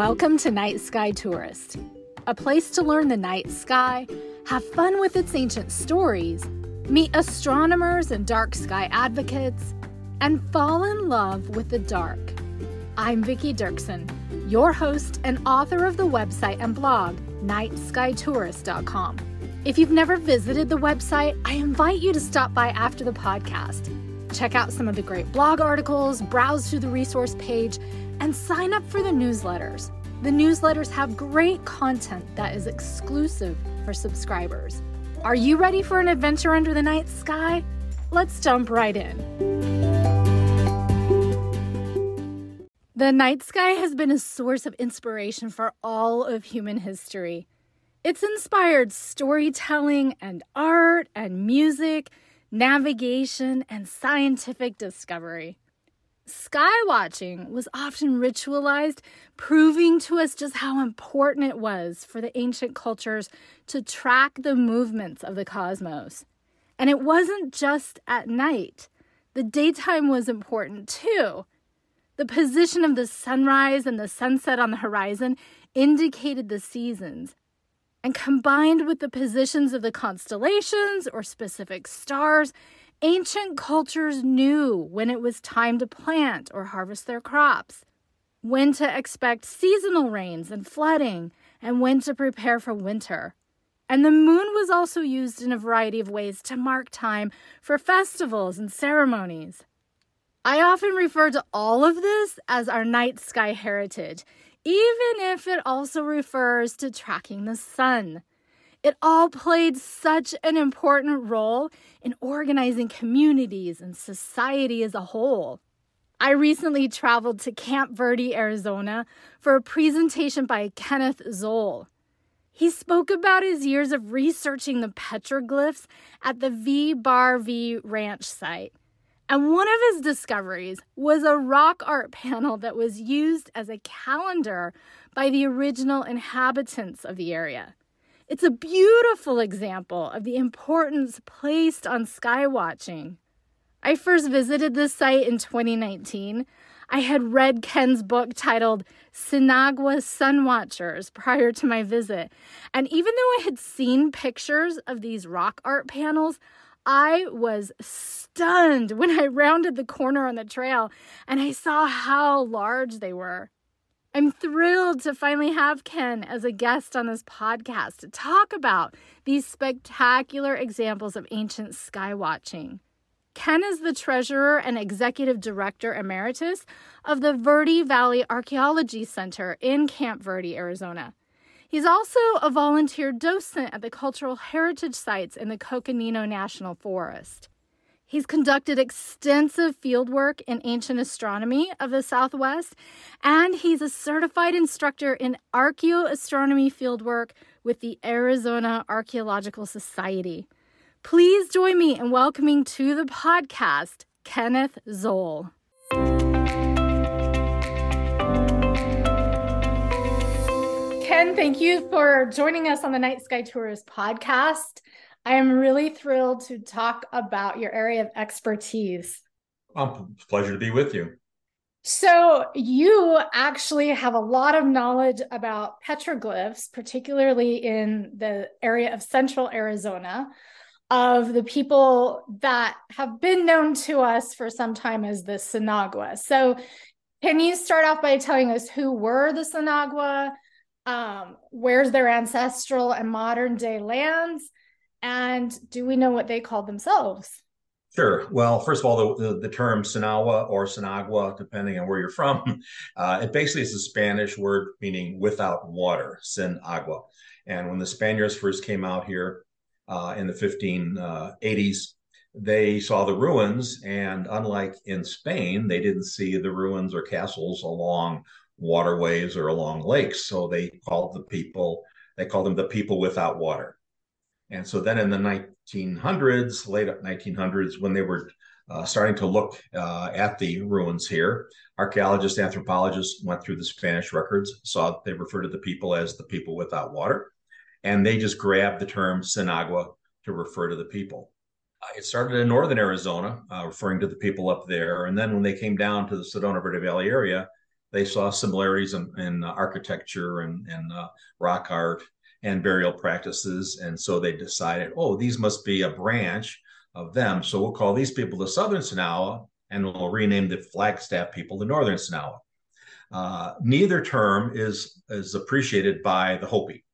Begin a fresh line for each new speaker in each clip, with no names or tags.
Welcome to Night Sky Tourist, a place to learn the night sky, have fun with its ancient stories, meet astronomers and dark sky advocates, and fall in love with the dark. I'm Vicki Dirksen, your host and author of the website and blog nightskytourist.com. If you've never visited the website, I invite you to stop by after the podcast. Check out some of the great blog articles, browse through the resource page, and sign up for the newsletters. The newsletters have great content that is exclusive for subscribers. Are you ready for an adventure under the night sky? Let's jump right in. The night sky has been a source of inspiration for all of human history. It's inspired storytelling and art and music, navigation, and scientific discovery. Skywatching was often ritualized, proving to us just how important it was for the ancient cultures to track the movements of the cosmos. And it wasn't just at night, the daytime was important too. The position of the sunrise and the sunset on the horizon indicated the seasons. And combined with the positions of the constellations or specific stars, Ancient cultures knew when it was time to plant or harvest their crops, when to expect seasonal rains and flooding, and when to prepare for winter. And the moon was also used in a variety of ways to mark time for festivals and ceremonies. I often refer to all of this as our night sky heritage, even if it also refers to tracking the sun. It all played such an important role in organizing communities and society as a whole. I recently traveled to Camp Verde, Arizona for a presentation by Kenneth Zoll. He spoke about his years of researching the petroglyphs at the V Bar V Ranch site. And one of his discoveries was a rock art panel that was used as a calendar by the original inhabitants of the area. It's a beautiful example of the importance placed on skywatching. I first visited this site in 2019. I had read Ken's book titled Sinagua Sun Watchers prior to my visit. And even though I had seen pictures of these rock art panels, I was stunned when I rounded the corner on the trail and I saw how large they were. I'm thrilled to finally have Ken as a guest on this podcast to talk about these spectacular examples of ancient sky watching. Ken is the treasurer and executive director emeritus of the Verde Valley Archaeology Center in Camp Verde, Arizona. He's also a volunteer docent at the cultural heritage sites in the Coconino National Forest. He's conducted extensive fieldwork in ancient astronomy of the Southwest, and he's a certified instructor in archaeoastronomy fieldwork with the Arizona Archaeological Society. Please join me in welcoming to the podcast Kenneth Zoll. Ken, thank you for joining us on the Night Sky Tourist podcast. I am really thrilled to talk about your area of expertise.
Um, pleasure to be with you.
So, you actually have a lot of knowledge about petroglyphs, particularly in the area of central Arizona, of the people that have been known to us for some time as the Sinagua. So, can you start off by telling us who were the Sinagua? Um, where's their ancestral and modern day lands? And do we know what they called themselves?
Sure. Well, first of all, the, the, the term Sinagua or Sanagua, depending on where you're from, uh, it basically is a Spanish word meaning without water, sin agua. And when the Spaniards first came out here uh, in the 1580s, uh, they saw the ruins. And unlike in Spain, they didn't see the ruins or castles along waterways or along lakes. So they called the people, they called them the people without water. And so then in the 1900s, late 1900s, when they were uh, starting to look uh, at the ruins here, archaeologists, anthropologists went through the Spanish records, saw they referred to the people as the people without water, and they just grabbed the term Sinagua to refer to the people. Uh, it started in northern Arizona, uh, referring to the people up there. And then when they came down to the Sedona Verde Valley area, they saw similarities in, in architecture and, and uh, rock art and burial practices. And so they decided, oh, these must be a branch of them. So we'll call these people the Southern Sinagua and we'll rename the Flagstaff people the Northern Sinagua. Uh, neither term is, is appreciated by the Hopi.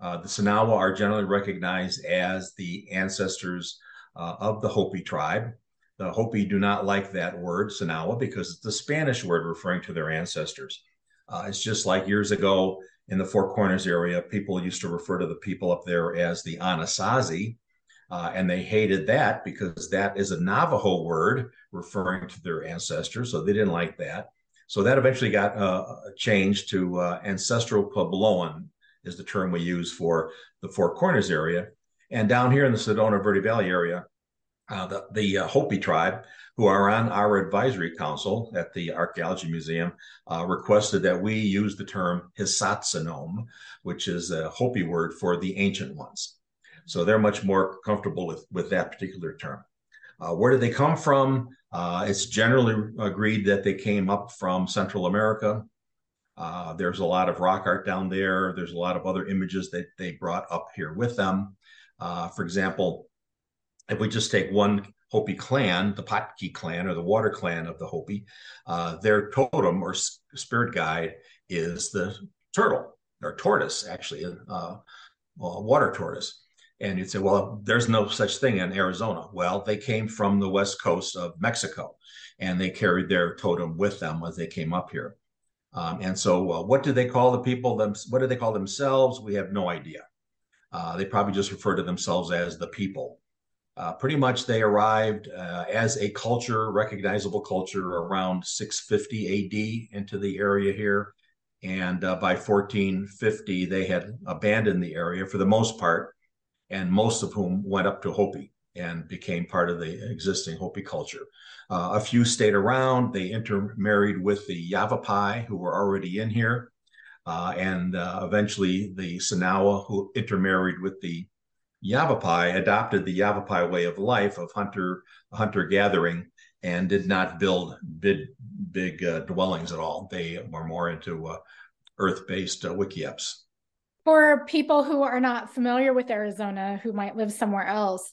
Uh, the Sinagua are generally recognized as the ancestors uh, of the Hopi tribe. The Hopi do not like that word, Sinagua, because it's the Spanish word referring to their ancestors. Uh, it's just like years ago in the Four Corners area, people used to refer to the people up there as the Anasazi, uh, and they hated that because that is a Navajo word referring to their ancestors. So they didn't like that. So that eventually got uh, changed to uh, ancestral Puebloan, is the term we use for the Four Corners area. And down here in the Sedona Verde Valley area, uh, the, the uh, Hopi tribe, who are on our advisory council at the Archaeology Museum, uh, requested that we use the term Hisatsinom, which is a Hopi word for the ancient ones. So they're much more comfortable with, with that particular term. Uh, where did they come from? Uh, it's generally agreed that they came up from Central America. Uh, there's a lot of rock art down there. There's a lot of other images that they brought up here with them. For example, if we just take one Hopi clan, the Patki clan or the water clan of the Hopi, uh, their totem or spirit guide is the turtle or tortoise, actually, uh, water tortoise. And you'd say, well, there's no such thing in Arizona. Well, they came from the west coast of Mexico and they carried their totem with them as they came up here. Um, and so, uh, what do they call the people? Them, what do they call themselves? We have no idea. Uh, they probably just refer to themselves as the people. Uh, pretty much they arrived uh, as a culture, recognizable culture, around 650 AD into the area here. And uh, by 1450, they had abandoned the area for the most part, and most of whom went up to Hopi and became part of the existing Hopi culture. Uh, a few stayed around. They intermarried with the Yavapai, who were already in here. Uh, and uh, eventually the Sinagua, who intermarried with the Yavapai adopted the Yavapai way of life of hunter hunter gathering and did not build big big uh, dwellings at all. They were more into uh, earth based uh, wickiups.
For people who are not familiar with Arizona, who might live somewhere else,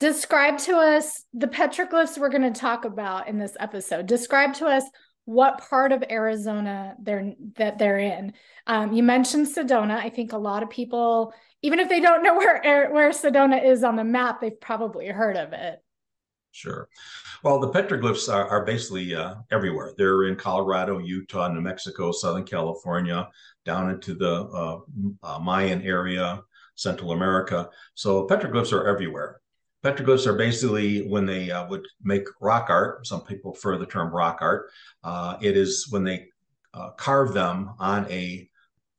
describe to us the petroglyphs we're going to talk about in this episode. Describe to us what part of Arizona they're that they're in. Um, you mentioned Sedona. I think a lot of people even if they don't know where where Sedona is on the map, they've probably heard of it.
Sure. Well, the petroglyphs are, are basically uh, everywhere. They're in Colorado, Utah, New Mexico, Southern California, down into the uh, uh, Mayan area, Central America. So petroglyphs are everywhere. Petroglyphs are basically when they uh, would make rock art. Some people prefer the term rock art. Uh, it is when they uh, carve them on a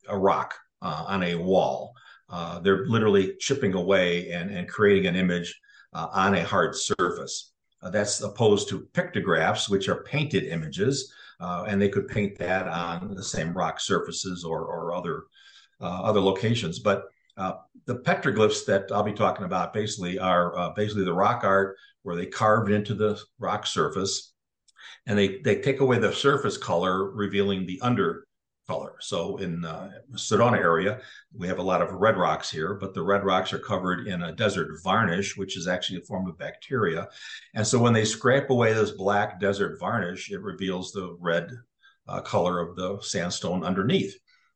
a rock on a wall. Uh, they're literally chipping away and, and creating an image uh, on a hard surface. Uh, that's opposed to pictographs, which are painted images, uh, and they could paint that on the same rock surfaces or, or other uh, other locations. But the petroglyphs that I'll be talking about basically are basically the rock art where they carved into the rock surface, and they they take away the surface color, revealing the under color. So in uh, Sedona area, we have a lot of red rocks here, but the red rocks are covered in a desert varnish, which is actually a form of bacteria. And so when they scrape away this black desert varnish, it reveals the red uh, color of the sandstone underneath.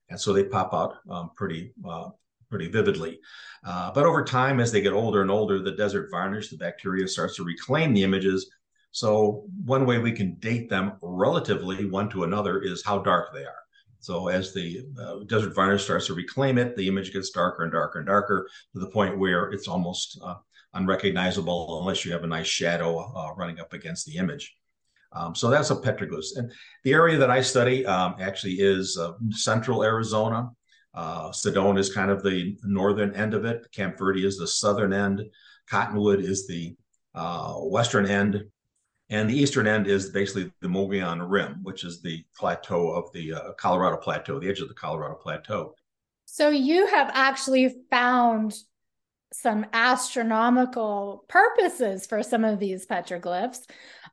And so they pop out um, pretty uh, pretty vividly. Uh, but over time, as they get older and older, the desert varnish, the bacteria starts to reclaim the images. So one way we can date them relatively one to another is how dark they are. So as the uh, desert varnish starts to reclaim it, the image gets darker and darker and darker to the point where it's almost uh, unrecognizable unless you have a nice shadow uh, running up against the image. Um, so that's a petroglyph. And the area that I study um, actually is uh, central Arizona. Uh, Sedona is kind of the northern end of it. Camp Verde is the southern end. Cottonwood is the uh, western end and the eastern end is basically the Mogollon Rim, which is the plateau of the uh, Colorado Plateau, the edge of the Colorado Plateau.
So you have actually found some astronomical purposes for some of these petroglyphs.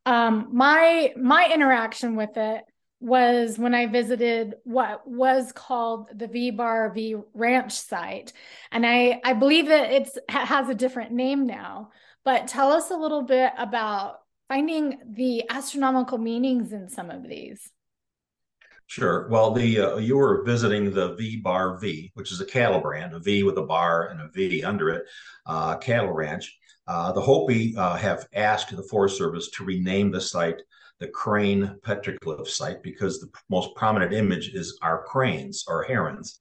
Um, my my interaction with it was when I visited what was called the V Bar V Ranch site, and I I believe that it's has a different name now. But tell us a little bit about finding the astronomical meanings in some of these.
Sure. Well, the uh, you were visiting the V Bar V, which is a cattle brand, a V with a bar and a V under it, uh, cattle ranch. Uh, the Hopi uh, have asked the Forest Service to rename the site the Crane Petroglyph site because the most prominent image is our cranes or herons.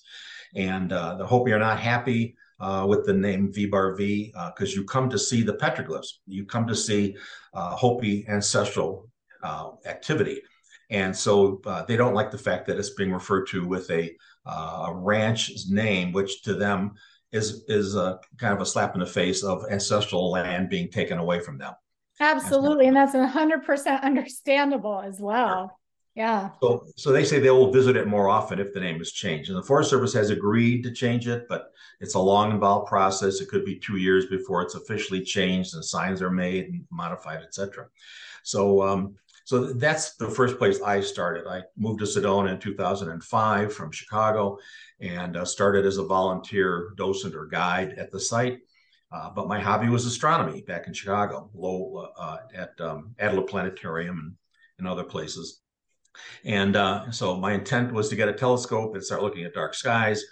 And uh, the Hopi are not happy uh, with the name V-Bar V because uh, you come to see the petroglyphs. You come to see uh, Hopi ancestral uh, activity. And so they don't like the fact that it's being referred to with a, a ranch's name, which to them is is a kind of a slap in the face of ancestral land being taken away from them.
Absolutely. And that's 100% understandable as well. Yeah.
So, so they say they will visit it more often if the name is changed. And the Forest Service has agreed to change it, but it's a long, involved process. It could be two years before it's officially changed and signs are made and modified, etc. So, um, so that's the first place I started. I moved to Sedona in 2005 from Chicago and uh, started as a volunteer docent or guide at the site. Uh, but my hobby was astronomy back in Chicago, low uh, at um, Adler Planetarium and, and other places. And uh, so my intent was to get a telescope and start looking at dark skies.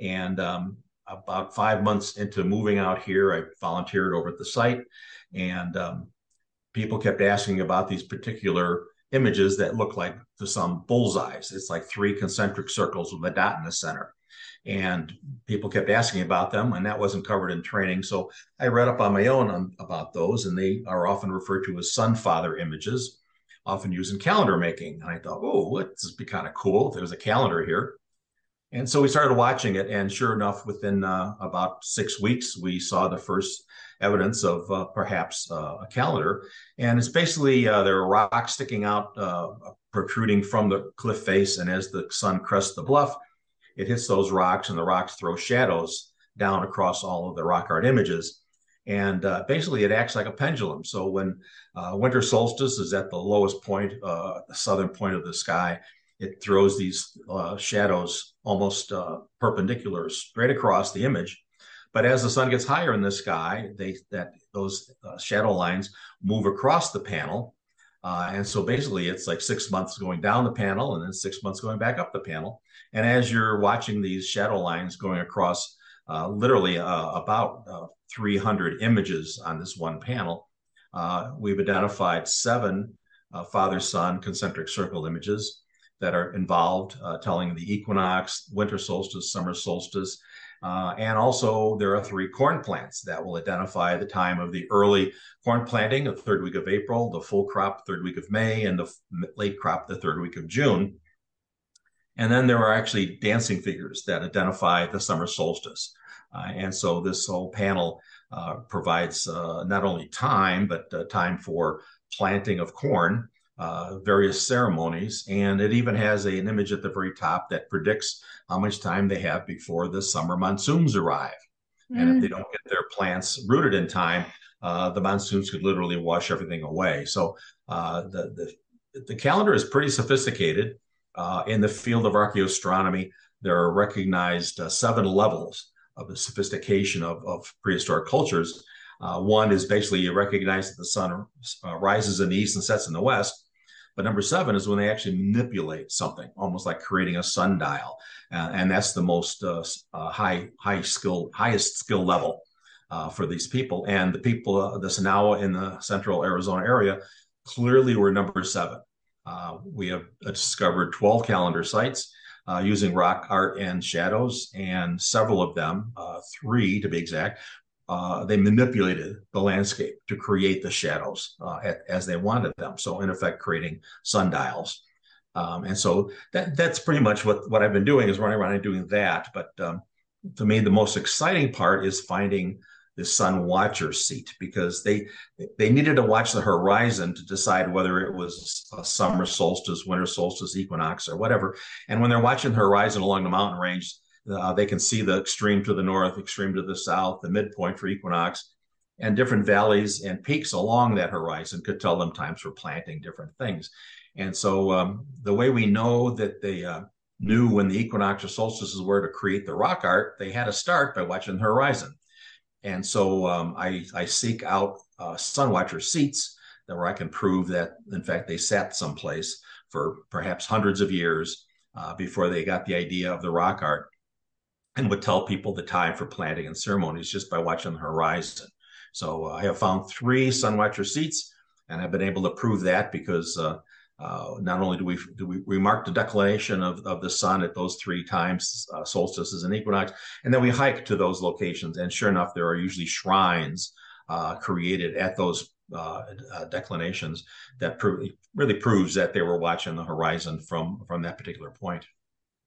And um, about five months into moving out here, I volunteered over at the site. And um, people kept asking about these particular images that look like to some bullseyes. It's like three concentric circles with a dot in the center and people kept asking about them and that wasn't covered in training so i read up on my own on, about those and they are often referred to as sun father images often used in calendar making. And i thought oh this would be kind of cool if there was a calendar here. And so we started watching it and sure enough within uh, about six weeks we saw the first evidence of uh, perhaps uh, a calendar. And it's basically uh, there are rocks sticking out uh, protruding from the cliff face. And as the sun crests the bluff it hits those rocks and the rocks throw shadows down across all of the rock art images. And uh, basically, it acts like a pendulum. So when uh, winter solstice is at the lowest point, uh, the southern point of the sky, it throws these uh, shadows almost uh, perpendicular straight across the image. But as the sun gets higher in the sky, they that those uh, shadow lines move across the panel, and so basically, it's like six months going down the panel and then six months going back up the panel. And as you're watching these shadow lines going across uh, literally uh, about uh, 300 images on this one panel, uh, we've identified seven uh, father son concentric circle images that are involved, telling the equinox, winter solstice, summer solstice. and also, there are three corn plants that will identify the time of the early corn planting, the third week of April, the full crop, third week of May, and the late crop, the third week of June. And then there are actually dancing figures that identify the summer solstice. Uh, and so this whole panel uh, provides uh, not only time, but uh, time for planting of corn, uh, various ceremonies, and it even has a, an image at the very top that predicts how much time they have before the summer monsoons arrive. Mm. And if they mm. don't get their plants rooted in time, uh, the monsoons could literally wash everything away. So the, the the calendar is pretty sophisticated. Uh, in the field of archaeoastronomy, there are recognized uh, seven levels of the sophistication of, of prehistoric cultures. Uh, one is basically you recognize that the sun uh, rises in the east and sets in the west. But number seven is when they actually manipulate something, almost like creating a sundial, and that's the most uh, uh, high high skill highest skill level for these people. And the people, the Sinagua in the central Arizona area, clearly were number seven. Uh, we have discovered 12 calendar sites uh, using rock art and shadows, and several of them, uh, three to be exact, uh, they manipulated the landscape to create the shadows uh, at, as they wanted them. So, in effect, creating sundials. Um, and so that that's pretty much what, what I've been doing is running around and doing that. But um, to me, the most exciting part is finding the sun watcher seat because they they needed to watch the horizon to decide whether it was a summer solstice, winter solstice, equinox, or whatever. And when they're watching the horizon along the mountain range, uh, they can see the extreme to the north, extreme to the south, the midpoint for equinox. and different valleys and peaks along that horizon could tell them times for planting different things. And so um, the way we know that they uh, knew when the equinox or solstices were to create the rock art, they had to start by watching the horizon. And so um, I, I, seek out uh, sun watcher seats where I can prove that, in fact, they sat someplace for perhaps hundreds of years uh, before they got the idea of the rock art and would tell people the time for planting and ceremonies just by watching the horizon. So uh, I have found three sun watcher seats, and I've been able to prove that because uh, uh, not only do we do we, we mark the declination of, of the sun at those three times, uh, solstices and equinox, and then we hike to those locations. And sure enough, there are usually shrines uh, created at those uh, uh, declinations that pro- really proves that they were watching the horizon from from that particular point.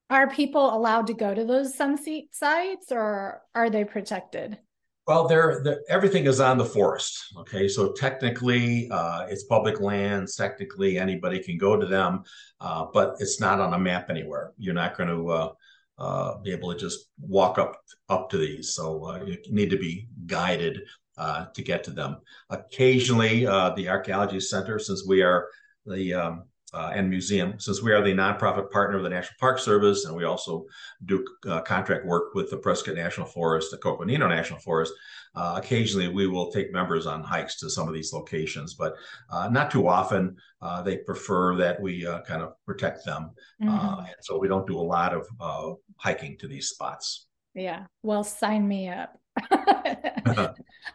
Are people allowed to go to those sunset sites, or are they protected?
Well, there, everything is on the forest. Okay, so technically, uh, it's public lands. Technically, anybody can go to them, uh, but it's not on a map anywhere. You're not going to uh, uh, be able to just walk up up to these. So uh, you need to be guided uh, to get to them. Occasionally, the Archaeology Center, since we are the um, uh, and museum. Since we are the nonprofit partner of the National Park Service, and we also do uh, contract work with the Prescott National Forest, the Coconino National Forest, uh, occasionally we will take members on hikes to some of these locations, but uh, not too often. Uh, they prefer that we uh, kind of protect them, mm-hmm. and so we don't do a lot of hiking to these spots.
Yeah, well, sign me up.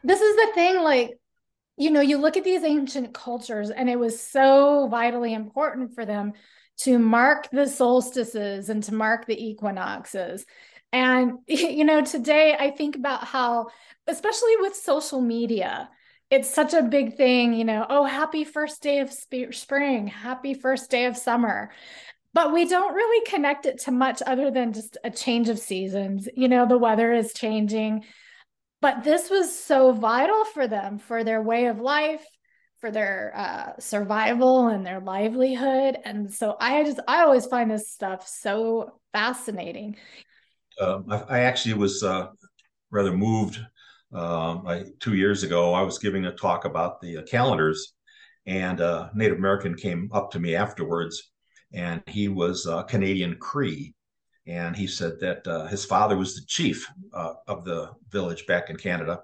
this is the thing, like you know, you look at these ancient cultures, and it was so vitally important for them to mark the solstices and to mark the equinoxes. And, you know, today I think about how, especially with social media, it's such a big thing, you know, oh, happy first day of sp- spring, happy first day of summer. But we don't really connect it to much other than just a change of seasons. You know, the weather is changing but this was so vital for them for their way of life for their uh, survival and their livelihood. And so i just i always find this stuff so fascinating.
Um, I, I, actually was uh, rather moved um, I, two years ago. I was giving a talk about the uh, calendars and a native american came up to me afterwards and he was a canadian cree and he said that uh, his father was the chief uh, of the village back in Canada.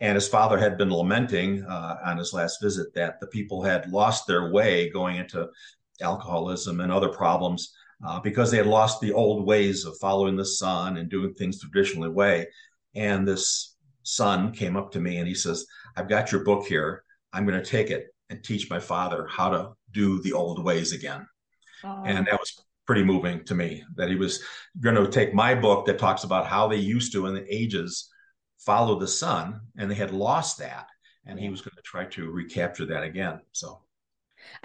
And his father had been lamenting uh, on his last visit that the people had lost their way going into alcoholism and other problems uh, because they had lost the old ways of following the sun and doing things traditionally way. And this son came up to me and he says, I've got your book here. I'm going to take it and teach my father how to do the old ways again. Oh. And that was pretty moving to me that he was going to take my book that talks about how they used to in the ages follow the sun and they had lost that and he was going to try to recapture that again so.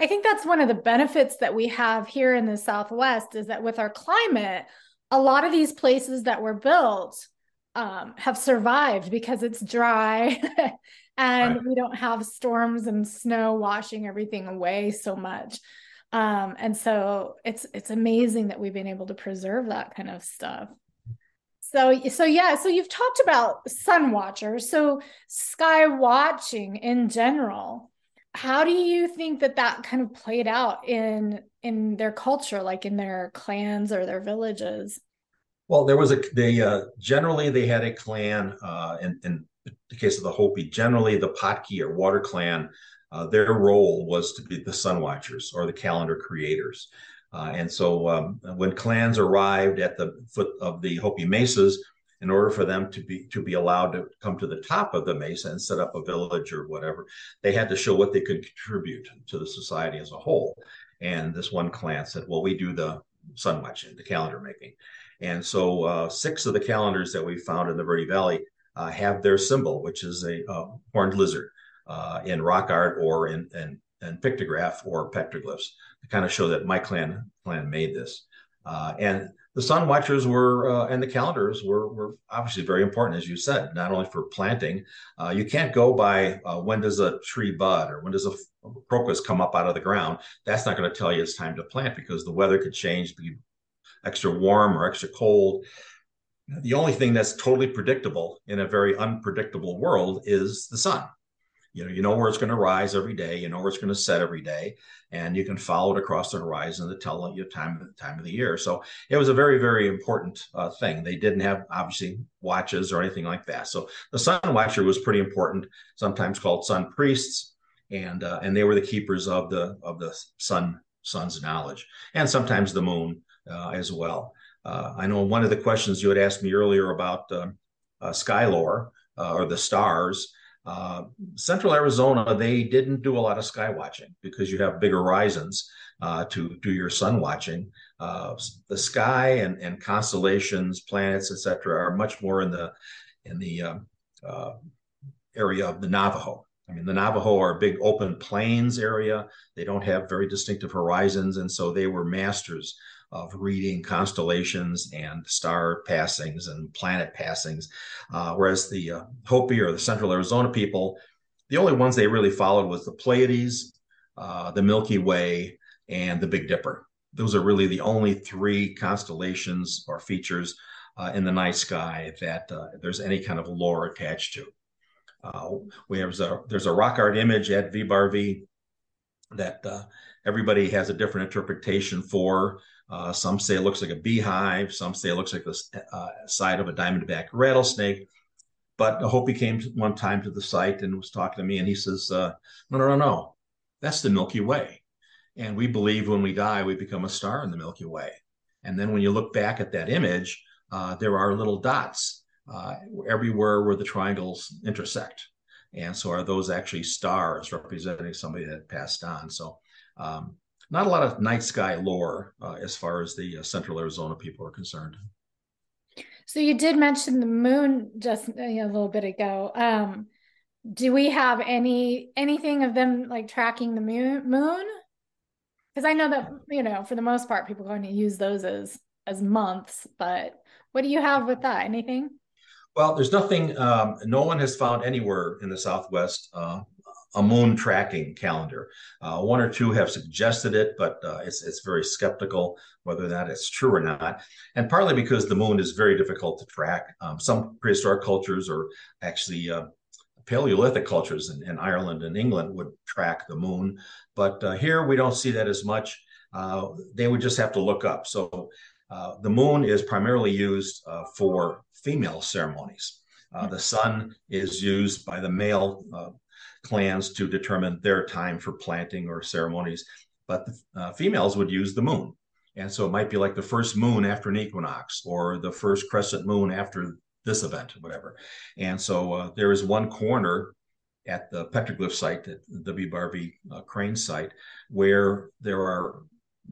I think that's one of the benefits that we have here in the southwest is that with our climate a lot of these places that were built um, have survived because it's dry and right. we don't have storms and snow washing everything away so much um, and so it's it's amazing that we've been able to preserve that kind of stuff. So so yeah so you've talked about sun watchers. So sky watching in general how do you think that that kind of played out in in their culture like in their clans or their villages?
Well there was a they uh, generally they had a clan uh, in, in the case of the hopi generally the Patki or water clan uh, their role was to be the sun watchers or the calendar creators. Uh, and so um, when clans arrived at the foot of the Hopi mesas, in order for them to be to be allowed to come to the top of the mesa and set up a village or whatever, they had to show what they could contribute to the society as a whole. And this one clan said, "Well, we do the sun watching, the calendar making." And so uh, six of the calendars that we found in the Verde Valley uh, have their symbol, which is a uh, horned lizard uh, in rock art or in, in, in pictograph or petroglyphs to kind of show that my clan clan made this. Uh, and the sun watchers were uh, and the calendars were, were obviously very important, as you said, not only for planting. Uh, you can't go by uh, when does a tree bud or when does a crocus come up out of the ground. That's not going to tell you it's time to plant because the weather could change, be extra warm or extra cold. The only thing that's totally predictable in a very unpredictable world is the sun. You know, you know where it's going to rise every day. You know where it's going to set every day, and you can follow it across the horizon to tell you time time of the year. So it was a very very important uh, thing. They didn't have obviously watches or anything like that. So the sun watcher was pretty important. Sometimes called sun priests, and uh, and they were the keepers of the of the sun sun's knowledge, and sometimes the moon uh, as well. Uh, I know one of the questions you had asked me earlier about um, uh, sky lore uh, or the stars. Uh, Central Arizona, they didn't do a lot of sky watching because you have big horizons uh, to do your sun watching. Uh, the sky and, and constellations, planets, etc., are much more in the in the um, uh, area of the Navajo. I mean, the Navajo are a big open plains area. They don't have very distinctive horizons, and so they were masters of reading constellations and star passings and planet passings. Uh, whereas the uh, Hopi or the Central Arizona people, the only ones they really followed was the Pleiades, uh, the Milky Way, and the Big Dipper. Those are really the only three constellations or features uh, in the night sky that uh, there's any kind of lore attached to. Uh, we have a, there's a rock art image at V that everybody has a different interpretation for. Uh, some say it looks like a beehive. Some say it looks like the uh, side of a diamondback rattlesnake. But Hopi came one time to the site and was talking to me, and he says, uh, "No, no, no, no, that's the Milky Way." And we believe when we die, we become a star in the Milky Way. And then when you look back at that image, uh, there are little dots uh, everywhere where the triangles intersect. And so are those actually stars representing somebody that passed on? So um, not a lot of night sky lore uh, as far as the uh, central Arizona people are concerned.
So you did mention the moon just know, a little bit ago. Um, do we have any anything of them like tracking the moon? Moon? Because I know that you know for the most part people are going to use those as as months, but what do you have with that? Anything?
Well, there's nothing. Um, no one has found anywhere in the Southwest uh, a moon tracking calendar. Uh, one or two have suggested it, but uh, it's it's very skeptical whether that is true or not. And partly because the moon is very difficult to track. Um, some prehistoric cultures, or actually uh, Paleolithic cultures in, in, Ireland and England, would track the moon, but uh, here we don't see that as much. Uh, they would just have to look up. So uh, the moon is primarily used for female ceremonies. Uh, the sun is used by the male uh, clans to determine their time for planting or ceremonies. But the uh, females would use the moon. And so it might be like the first moon after an equinox or the first crescent moon after this event, whatever. And so uh, there is one corner at the petroglyph site, at the W. uh, Crane site, where there are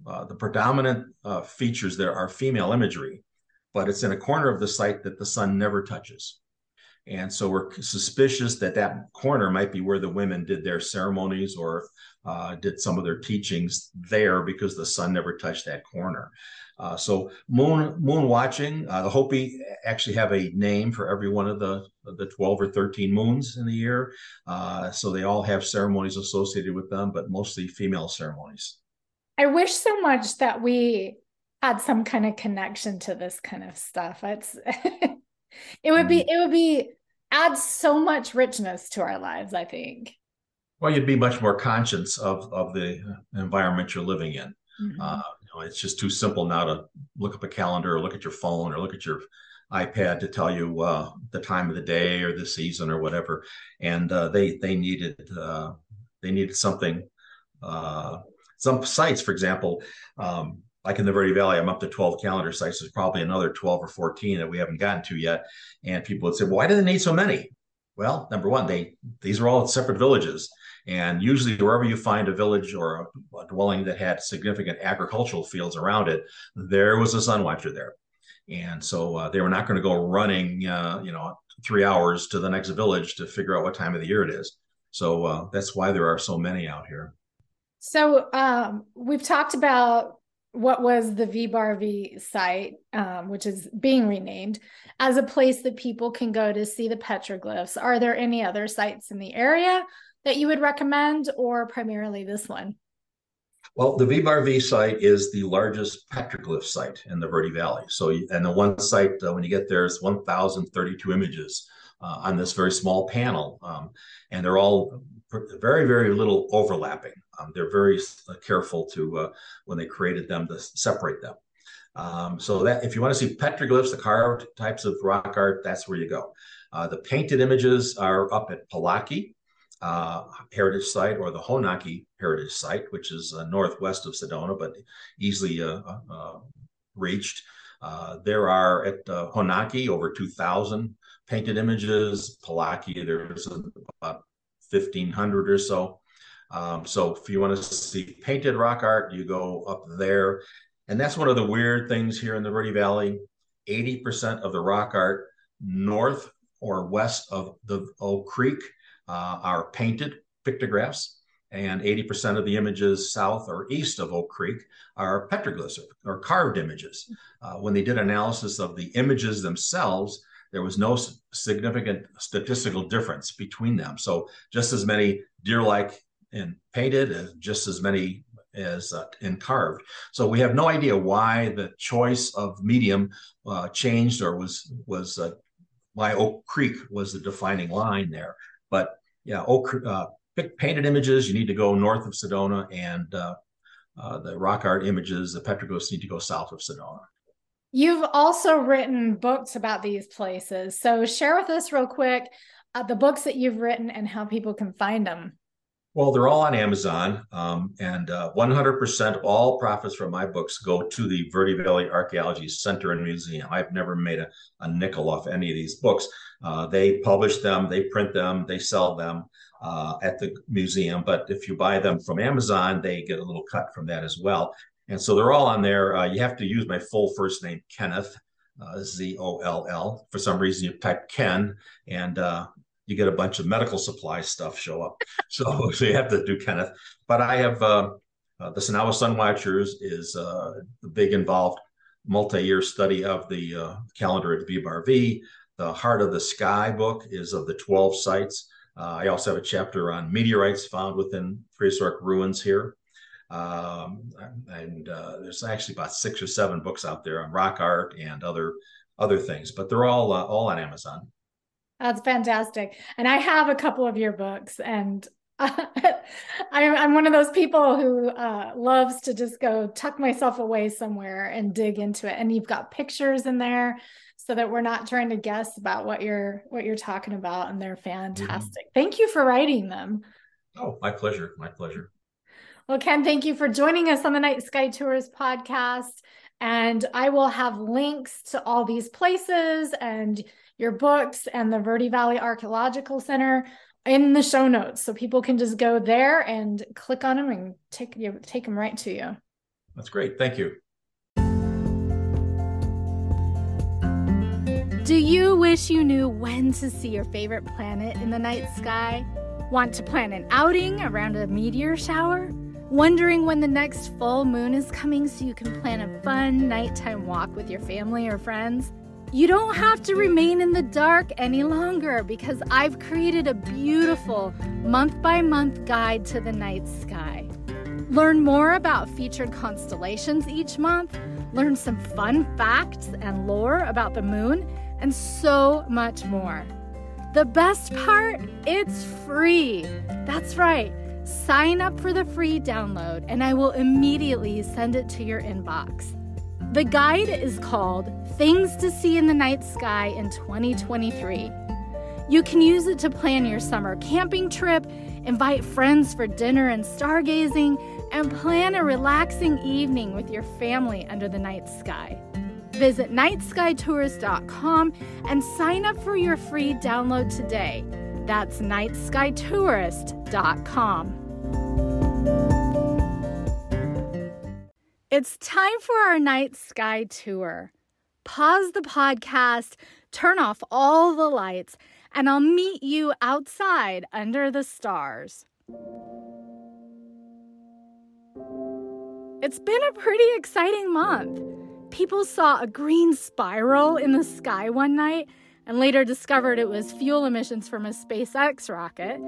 uh, the predominant uh, features there are female imagery, but it's in a corner of the site that the sun never touches. And so we're suspicious that that corner might be where the women did their ceremonies or uh, did some of their teachings there because the sun never touched that corner. Uh, so moon moon watching, uh, the Hopi actually have a name for every one of the the 12 or 13 moons in the year. Uh, so they all have ceremonies associated with them, but mostly female ceremonies.
I wish so much that we had some kind of connection to this kind of stuff. It's it would be mm-hmm. it would be add so much richness to our lives i think
well you'd be much more conscious of of the environment you're living in mm-hmm. uh, you know, it's just too simple now to look up a calendar or look at your phone or look at your ipad to tell you uh, the time of the day or the season or whatever and uh, they they needed uh, they needed something uh, some sites for example um, like in the Verde Valley, I'm up to 12 calendar sites. There's probably another 12 or 14 that we haven't gotten to yet. And people would say, well, why do they need so many? Well, number one, they these are all separate villages. And usually, wherever you find a village or a, dwelling that had significant agricultural fields around it, there was a sun watcher there. And so uh, they were not going to go running, uh, you know, three hours to the next village to figure out what time of the year it is. So uh, that's why there are so many out here.
So um, we've talked about what was the V site, um, which is being renamed, as a place that people can go to see the petroglyphs. Are there any other sites in the area that you would recommend, or primarily this one?
Well, the V site is the largest petroglyph site in the Verde Valley. So, and the one site, uh, when you get there, is 1,032 images uh, on this very small panel. Um, and they're all very, very little overlapping. Um, they're very uh, careful to, uh, when they created them, to separate them. Um, so that if you want to see petroglyphs, the carved types of rock art, that's where you go. Uh, the painted images are up at Palatki uh, Heritage Site or the Honanki Heritage Site, which is uh, northwest of Sedona, but easily uh, uh, reached. there are at Honanki over 2,000 painted images. Palatki, there's about 1,500 or so. Um, so if you want to see painted rock art, you go up there. And that's one of the weird things here in the Verde Valley. 80% of the rock art north or west of the Oak Creek uh, are painted pictographs, and 80% of the images south or east of Oak Creek are petroglyphs or carved images. Uh, when they did analysis of the images themselves, there was no significant statistical difference between them. So just as many deer-like and painted, as just as many as uh, in carved. So we have no idea why the choice of medium uh, changed or was was uh, why Oak Creek was the defining line there. But yeah, Oak uh, painted images, you need to go north of Sedona, and uh, uh, the rock art images, the petroglyphs, need to go south of Sedona.
You've also written books about these places. So share with us real quick the books that you've written and how people can find them.
Well, they're all on Amazon, um, and uh, 100% all profits from my books go to the Verde Valley Archaeology Center and Museum. I've never made a, a nickel off any of these books. Uh, they publish them, they print them, they sell them uh, at the museum. But if you buy them from Amazon, they get a little cut from that as well. And so they're all on there. Uh, you have to use my full first name, Kenneth. Uh, Z O L L. For some reason, you type Ken, and uh, you get a bunch of medical supply stuff show up. So, so you have to do Kenneth. But I have uh, uh, the Sinagua Sun Watchers is uh, a big involved multi-year study of the uh, calendar at V Bar V. The Heart of the Sky book is of the 12 sites. Uh, I also have a chapter on meteorites found within prehistoric ruins here. Um, and uh, there's actually about six or seven books out there on rock art and other other things, but they're all all on Amazon.
That's fantastic. And I have a couple of your books, and I, am one of those people who uh, loves to just go tuck myself away somewhere and dig into it. And you've got pictures in there so that we're not trying to guess about what you're what you're talking about. And they're fantastic. Mm-hmm. Thank you for writing them.
Oh, my pleasure. My pleasure.
Well, Ken, thank you for joining us on the Night Sky Tours podcast. And I will have links to all these places and your books and the Verde Valley Archaeological Center in the show notes so people can just go there and click on them and take you take them right to you.
That's great. Thank you.
Do you wish you knew when to see your favorite planet in the night sky? Want to plan an outing around a meteor shower? Wondering when the next full moon is coming so you can plan a fun nighttime walk with your family or friends? You don't have to remain in the dark any longer because I've created a beautiful month by month guide to the night sky. Learn more about featured constellations each month, learn some fun facts and lore about the moon, and so much more. The best part, it's free. That's right. Sign up for the free download and I will immediately send it to your inbox. The guide is called Things to See in the Night Sky in 2023. You can use it to plan your summer camping trip, invite friends for dinner and stargazing, and plan a relaxing evening with your family under the night sky. Visit nightskytourist.com and sign up for your free download today. That's nightskytourist.com. It's time for our night sky tour. Pause the podcast, turn off all the lights, and I'll meet you outside under the stars. It's been a pretty exciting month. People saw a green spiral in the sky one night, and later discovered it was fuel emissions from a SpaceX rocket,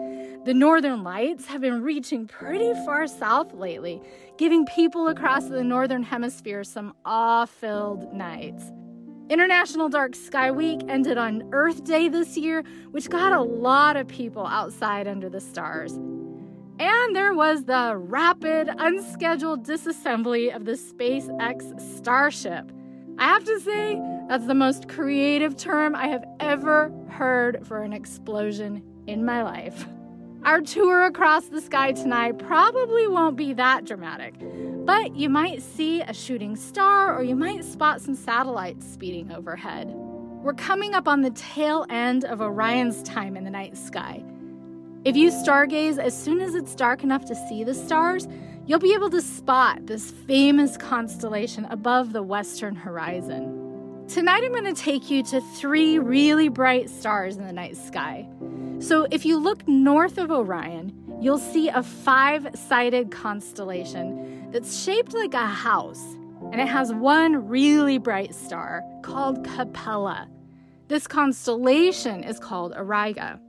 the northern lights have been reaching pretty far south lately, giving people across the northern hemisphere some awe filled nights. International Dark Sky Week ended on Earth Day this year, which got a lot of people outside under the stars. And there was the rapid, unscheduled disassembly of the SpaceX Starship. I have to say, that's the most creative term I have ever heard for an explosion in my life. Our tour across the sky tonight probably won't be that dramatic, but you might see a shooting star or you might spot some satellites speeding overhead. We're coming up on the tail end of Orion's time in the night sky. If you stargaze as soon as it's dark enough to see the stars, you'll be able to spot this famous constellation above the western horizon. Tonight, I'm going to take you to three really bright stars in the night sky. So, if you look north of Orion, you'll see a five sided constellation that's shaped like a house, and it has one really bright star called Capella. This constellation is called Auriga.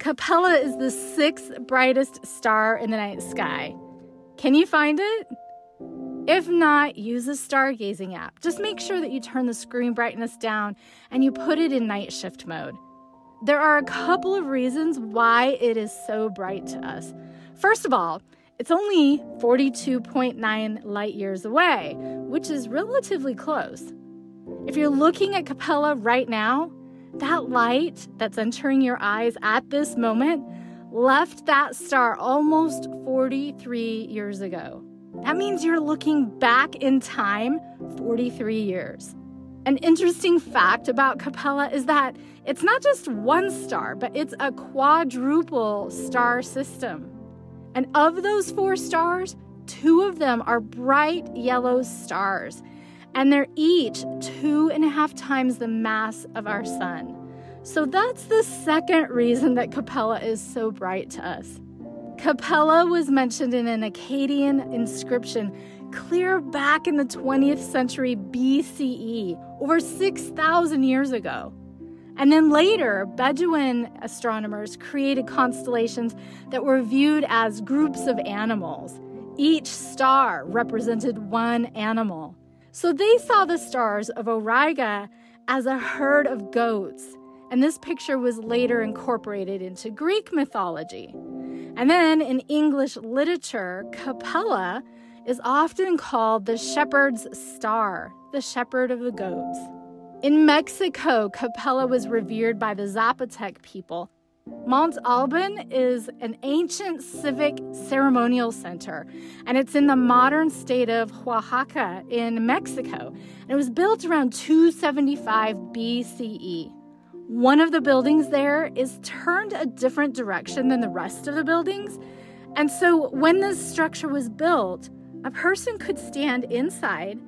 Capella is the sixth brightest star in the night sky. Can you find it? If not, use a stargazing app. Just make sure that you turn the screen brightness down and you put it in night shift mode. There are a couple of reasons why it is so bright to us. First of all, it's only 42.9 light years away, which is relatively close. If you're looking at Capella right now, that light that's entering your eyes at this moment left that star almost 43 years ago. That means you're looking back in time 43 years. An interesting fact about Capella is that it's not just one star, but it's a quadruple star system. And of those four stars, two of them are bright yellow stars, and they're each two and a half times the mass of our sun. So that's the second reason that Capella is so bright to us. Capella was mentioned in an Akkadian inscription clear back in the 20th century BCE, over 6,000 years ago. And then later, Bedouin astronomers created constellations that were viewed as groups of animals. Each star represented one animal. So they saw the stars of Auriga as a herd of goats, and this picture was later incorporated into Greek mythology. And then in English literature, Capella is often called the shepherd's star, the shepherd of the goats. In Mexico, Capella was revered by the Zapotec people. Mont Alban is an ancient civic ceremonial center, and it's in the modern state of Oaxaca in Mexico. And it was built around 275 BCE. One of the buildings there is turned a different direction than the rest of the buildings. And so when this structure was built, a person could stand inside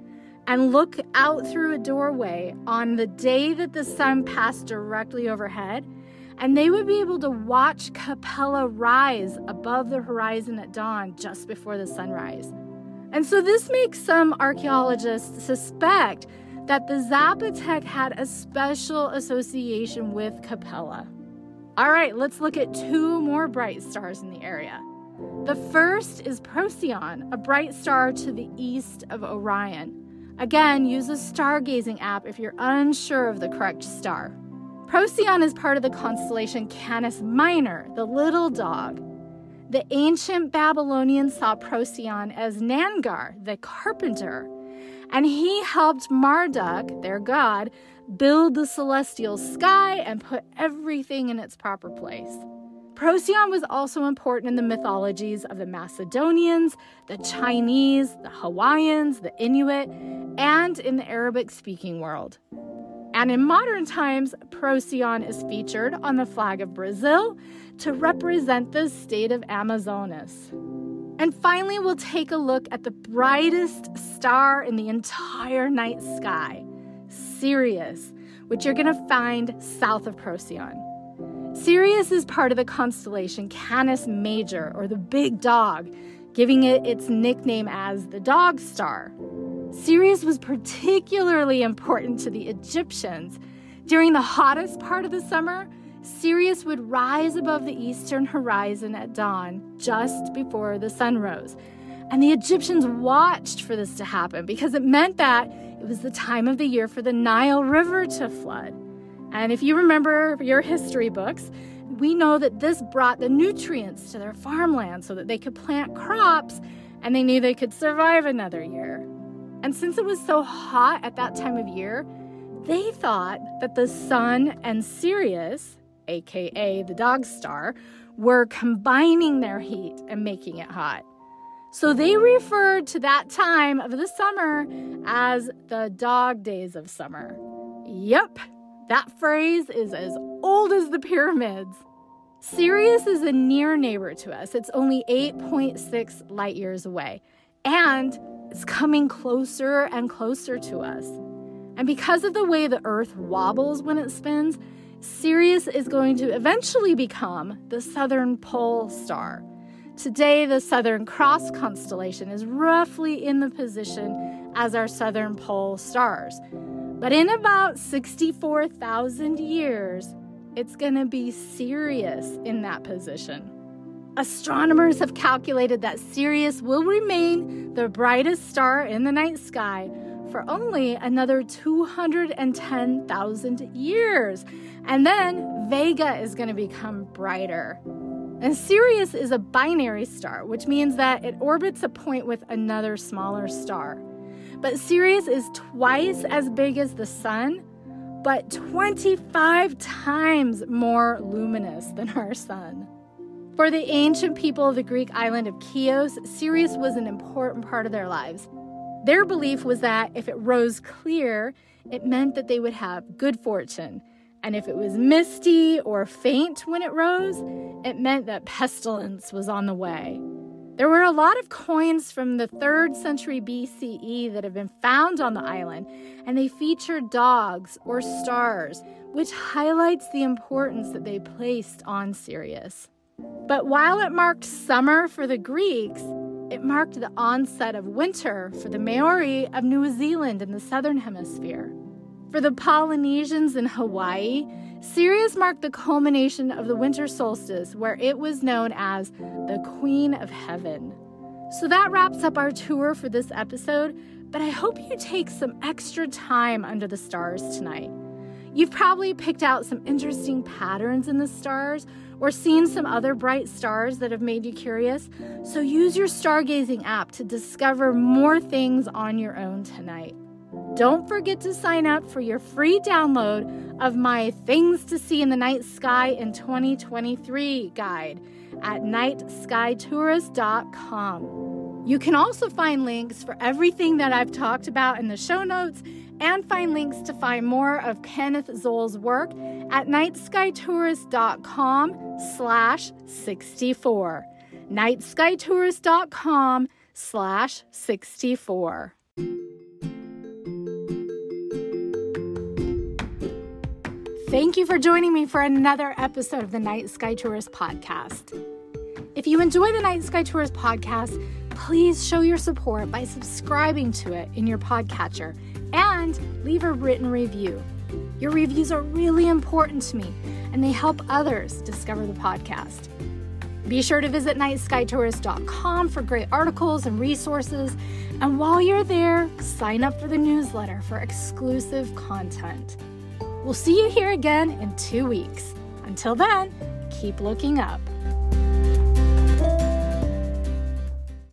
and look out through a doorway on the day that the sun passed directly overhead, and they would be able to watch Capella rise above the horizon at dawn just before the sunrise. And so this makes some archaeologists suspect that the Zapotec had a special association with Capella. All right, let's look at two more bright stars in the area. The first is Procyon, a bright star to the east of Orion. Again, use a stargazing app if you're unsure of the correct star. Procyon is part of the constellation Canis Minor, the little dog. The ancient Babylonians saw Procyon as Nangar, the carpenter, and he helped Marduk, their god, build the celestial sky and put everything in its proper place. Procyon was also important in the mythologies of the Macedonians, the Chinese, the Hawaiians, the Inuit, and in the Arabic speaking world. And in modern times, Procyon is featured on the flag of Brazil to represent the state of Amazonas. And finally, we'll take a look at the brightest star in the entire night sky, Sirius, which you're going to find south of Procyon. Sirius is part of the constellation Canis Major, or the Big Dog, giving it its nickname as the Dog Star. Sirius was particularly important to the Egyptians During the hottest part of the summer, Sirius would rise above the eastern horizon at dawn, just before the sun rose. And the Egyptians watched for this to happen because it meant that it was the time of the year for the Nile River to flood. And if you remember your history books, we know that this brought the nutrients to their farmland so that they could plant crops and they knew they could survive another year. And since it was so hot at that time of year, they thought that the sun and Sirius, aka the dog star, were combining their heat and making it hot. So they referred to that time of the summer as the dog days of summer. Yep, that phrase is as old as the pyramids. Sirius is a near neighbor to us. It's only 8.6 light years away, and it's coming closer and closer to us. And because of the way the Earth wobbles when it spins, Sirius is going to eventually become the southern pole star. Today, the Southern Cross constellation is roughly in the position as our southern pole stars. But in about 64,000 years, it's going to be Sirius in that position. Astronomers have calculated that Sirius will remain the brightest star in the night sky for only another 210,000 years. And then Vega is going to become brighter. And Sirius is a binary star, which means that it orbits a point with another smaller star. But Sirius is twice as big as the sun, but 25 times more luminous than our sun. For the ancient people of the Greek island of Chios, Sirius was an important part of their lives. Their belief was that if it rose clear, it meant that they would have good fortune. And if it was misty or faint when it rose, it meant that pestilence was on the way. There were a lot of coins from the 3rd century BCE that have been found on the island, and they feature dogs or stars, which highlights the importance that they placed on Sirius. But while it marked summer for the Greeks, it marked the onset of winter for the Maori of New Zealand in the southern hemisphere. For the Polynesians in Hawaii, Sirius marked the culmination of the winter solstice, where it was known as the Queen of Heaven. So that wraps up our tour for this episode, but I hope you take some extra time under the stars tonight. You've probably picked out some interesting patterns in the stars or seen some other bright stars that have made you curious, so use your stargazing app to discover more things on your own tonight. Don't forget to sign up for your free download of my Things to See in the Night Sky in 2023 guide at nightskytourist.com. You can also find links for everything that I've talked about in the show notes and find links to find more of Kenneth Zoll's work at nightskytourist.com slash 64. nightskytourist.com slash 64. Thank you for joining me for another episode of the Night Sky Tourist podcast. If you enjoy the Night Sky Tourist podcast, please show your support by subscribing to it in your podcatcher and leave a written review. Your reviews are really important to me and they help others discover the podcast. Be sure to visit nightskytourist.com for great articles and resources. And while you're there, sign up for the newsletter for exclusive content. We'll see you here again in two weeks. Until then, keep looking up.